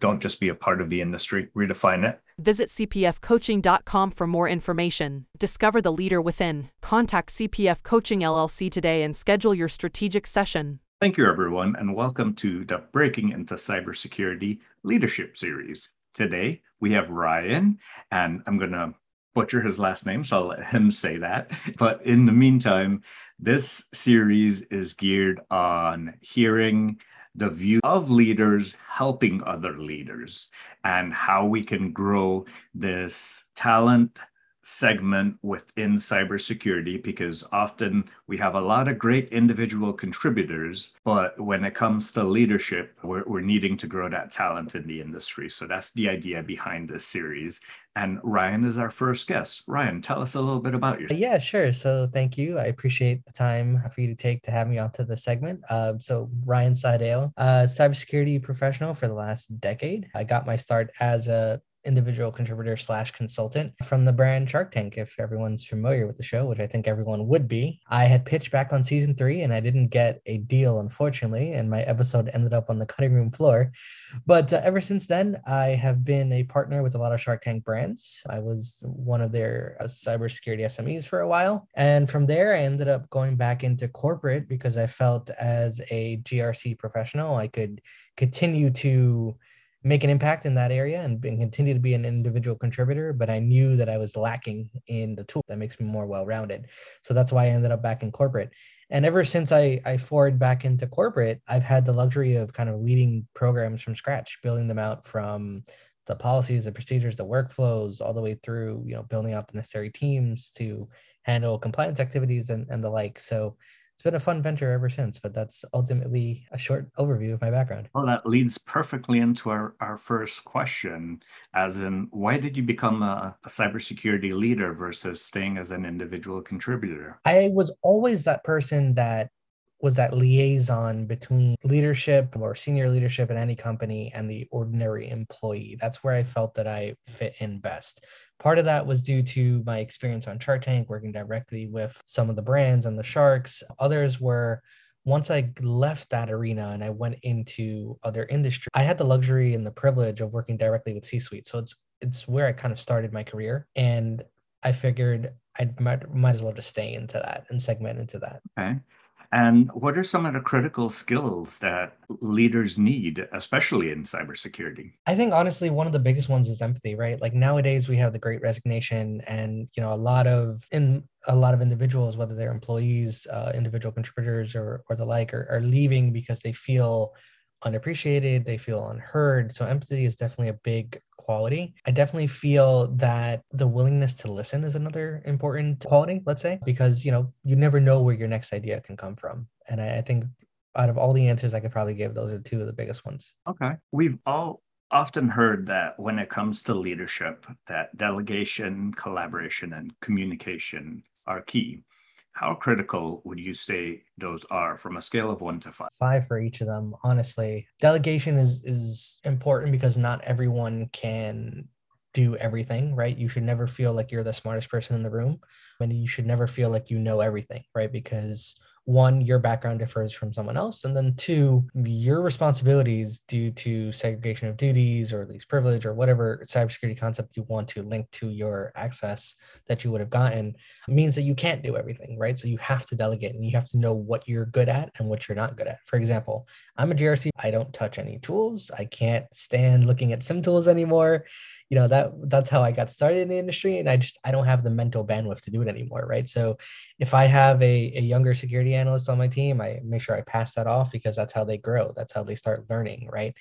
Don't just be a part of the industry, redefine it. Visit cpfcoaching.com for more information. Discover the leader within. Contact CPF Coaching LLC today and schedule your strategic session. Thank you, everyone, and welcome to the Breaking into Cybersecurity Leadership Series. Today, we have Ryan, and I'm going to butcher his last name, so I'll let him say that. But in the meantime, this series is geared on hearing the view of leaders helping other leaders and how we can grow this talent segment within cybersecurity because often we have a lot of great individual contributors, but when it comes to leadership, we're, we're needing to grow that talent in the industry. So that's the idea behind this series. And Ryan is our first guest. Ryan, tell us a little bit about yourself. Yeah, sure. So thank you. I appreciate the time for you to take to have me onto the segment. Uh, so Ryan Sahadeo, uh, cybersecurity professional for the last decade. I got my start as a individual contributor slash consultant from the brand Shark Tank, if everyone's familiar with the show, which I think everyone would be. I had pitched back on season three and I didn't get a deal, unfortunately, and my episode ended up on the cutting room floor. But uh, ever since then, I have been a partner with a lot of Shark Tank brands. I was one of their uh, cybersecurity SMEs for a while. And from there, I ended up going back into corporate because I felt as a GRC professional, I could continue to make an impact in that area and, continue to be an individual contributor but i knew that i was lacking in the tool that makes me more well-rounded. So that's why i ended up back in corporate. And ever since i i forward back into corporate i've had the luxury of kind of leading programs from scratch building them out from the policies the procedures the workflows all the way through you know building out the necessary teams to handle compliance activities and, and the like. So it's been a fun venture ever since, but that's ultimately a short overview of my background. Well, that leads perfectly into our, our first question, as in why did you become a, a cybersecurity leader versus staying as an individual contributor? I was always that person that was that liaison between leadership or senior leadership in any company and the ordinary employee. That's where I felt that I fit in best. Part of that was due to my experience on Shark Tank, working directly with some of the brands and the sharks. Others were once I left that arena and I went into other industry, I had the luxury and the privilege of working directly with C-suite. So it's it's where I kind of started my career, and I figured I might might as well just stay into that and segment into that. Okay. And what are some of the critical skills that leaders need, especially in cybersecurity? I think honestly, one of the biggest ones is empathy, right? Like nowadays we have the great resignation and, you know, a lot of in a lot of individuals, whether they're employees, uh, individual contributors or, or the like are, are leaving because they feel unappreciated, they feel unheard. So empathy is definitely a big quality. I definitely feel that the willingness to listen is another important quality, let's say, because you know, you never know where your next idea can come from. And I, I think out of all the answers I could probably give, those are two of the biggest ones. Okay. We've all often heard that when it comes to leadership, that delegation, collaboration, and communication are key. How critical would you say those are from a scale of one to five? Five for each of them, honestly. Delegation is is important because not everyone can do everything, right? You should never feel like you're the smartest person in the room. And you should never feel like you know everything, right? Because one, your background differs from someone else, and then two, your responsibilities due to segregation of duties or least privilege or whatever cybersecurity concept you want to link to your access that you would have gotten means that you can't do everything, right? So you have to delegate and you have to know what you're good at and what you're not good at. For example, I'm a GRC, I don't touch any tools. I can't stand looking at SIEM tools anymore you know that that's how i got started in the industry and i just i don't have the mental bandwidth to do it anymore right? So if i have a, a younger security analyst on my team i make sure i pass that off because that's how they grow. That's how they start learning right?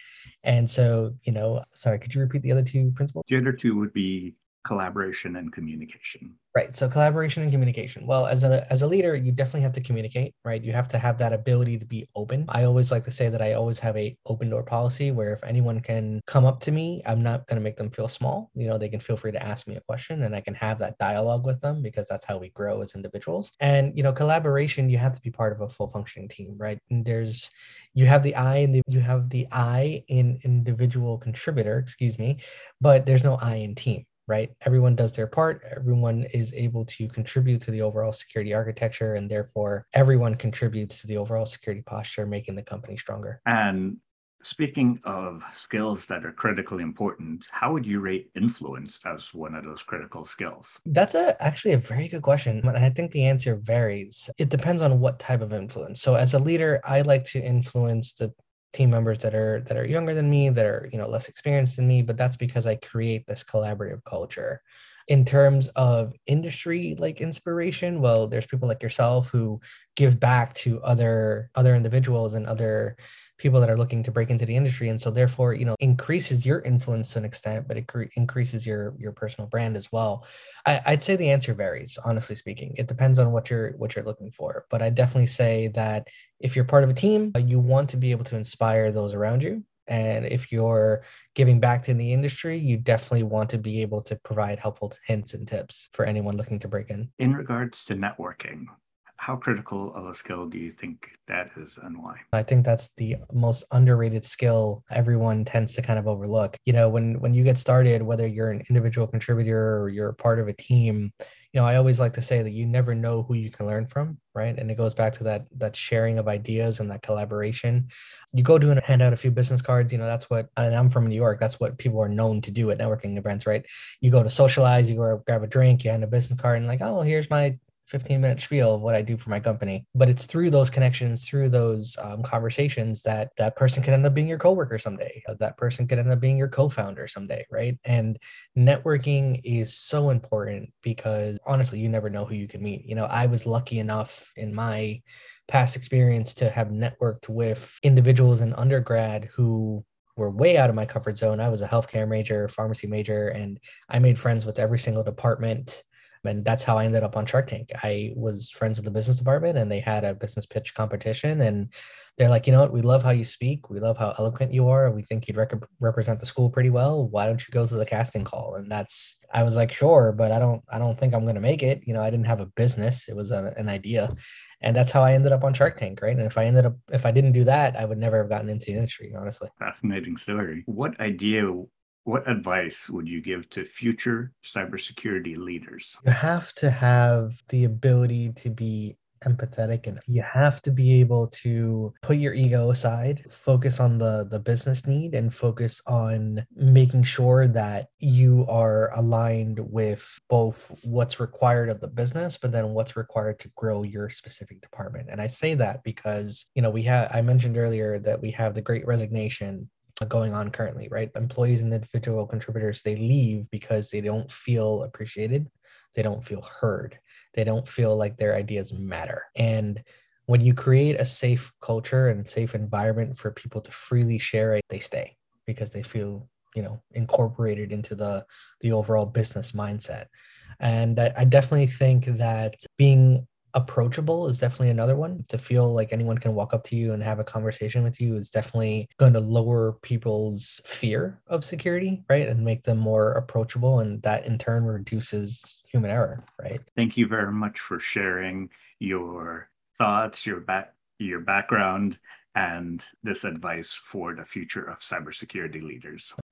And so you know sorry could you repeat the other two principles? The other two would be collaboration and communication. Right. So collaboration and communication. Well, as a as a leader, you definitely have to communicate, right? You have to have that ability to be open. I always like to say that I always have a open door policy where if anyone can come up to me, I'm not going to make them feel small. You know, they can feel free to ask me a question and I can have that dialogue with them because that's how we grow as individuals. And you know, collaboration, you have to be part of a full functioning team, right? And there's you have the I and the, you have the I in individual contributor, excuse me, but there's no I in team right? Everyone does their part. Everyone is able to contribute to the overall security architecture, and therefore everyone contributes to the overall security posture, making the company stronger. And speaking of skills that are critically important, how would you rate influence as one of those critical skills? That's a actually a very good question. And I think the answer varies. It depends on what type of influence. So as a leader, I like to influence the team members that are that are younger than me that are you know less experienced than me but that's because i create this collaborative culture. In terms of industry like inspiration well there's people like yourself who give back to other other individuals and other people that are looking to break into the industry and so therefore you know increases your influence to an extent but it cre- increases your your personal brand as well I, i'd say the answer varies honestly speaking it depends on what you're what you're looking for but i definitely say that if you're part of a team uh, you want to be able to inspire those around you and if you're giving back to the industry, you definitely want to be able to provide helpful hints and tips for anyone looking to break in. In regards to networking, how critical of a skill do you think that is and why? I think that's the most underrated skill everyone tends to kind of overlook. You know, when when you get started, whether you're an individual contributor or you're part of a team, you know, I always like to say that you never know who you can learn from, right? And it goes back to that that sharing of ideas and that collaboration. You go to and hand out a few business cards, you know, that's what and I'm from New York, that's what people are known to do at networking events, right? You go to socialize, you go grab a drink, you hand a business card and like, oh, here's my 15 minute spiel of what I do for my company. But it's through those connections, through those um, conversations that that person could end up being your coworker someday. Uh, that person could end up being your co-founder someday, right? And networking is so important because honestly, you never know who you can meet. You know, I was lucky enough in my past experience to have networked with individuals in undergrad who were way out of my comfort zone. I was a healthcare major, pharmacy major, and I made friends with every single department and that's how I ended up on Shark Tank. I was friends with the business department and they had a business pitch competition and they're like, you know what, we love how you speak. We love how eloquent you are. We think you'd rec- represent the school pretty well. Why don't you go to the casting call? And that's, I was like, sure, but I don't, I don't think I'm going to make it. You know, I didn't have a business. It was a, an idea. And that's how I ended up on Shark Tank. Right. And if I ended up, if I didn't do that, I would never have gotten into the industry, honestly. Fascinating story. What idea what advice would you give to future cybersecurity leaders? You have to have the ability to be empathetic and you have to be able to put your ego aside focus on the the business need and focus on making sure that you are aligned with both what's required of the business but then what's required to grow your specific department and i say that because you know we have i mentioned earlier that we have the great resignation going on currently, right? Employees and individual contributors, they leave because they don't feel appreciated. They don't feel heard. They don't feel like their ideas matter. And when you create a safe culture and safe environment for people to freely share it, they stay because they feel, you know, incorporated into the the overall business mindset. And I, I definitely think that being approachable is definitely another one. To feel like anyone can walk up to you and have a conversation with you is definitely going to lower people's fear of security right? And make them more approachable and that in turn reduces human error right? Thank you very much for sharing your thoughts your back your background and this advice for the future of cybersecurity leaders.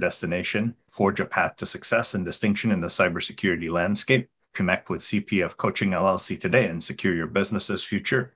destination. Forge a path to success and distinction in the cybersecurity landscape. Connect with CPF Coaching LLC today and secure your business's future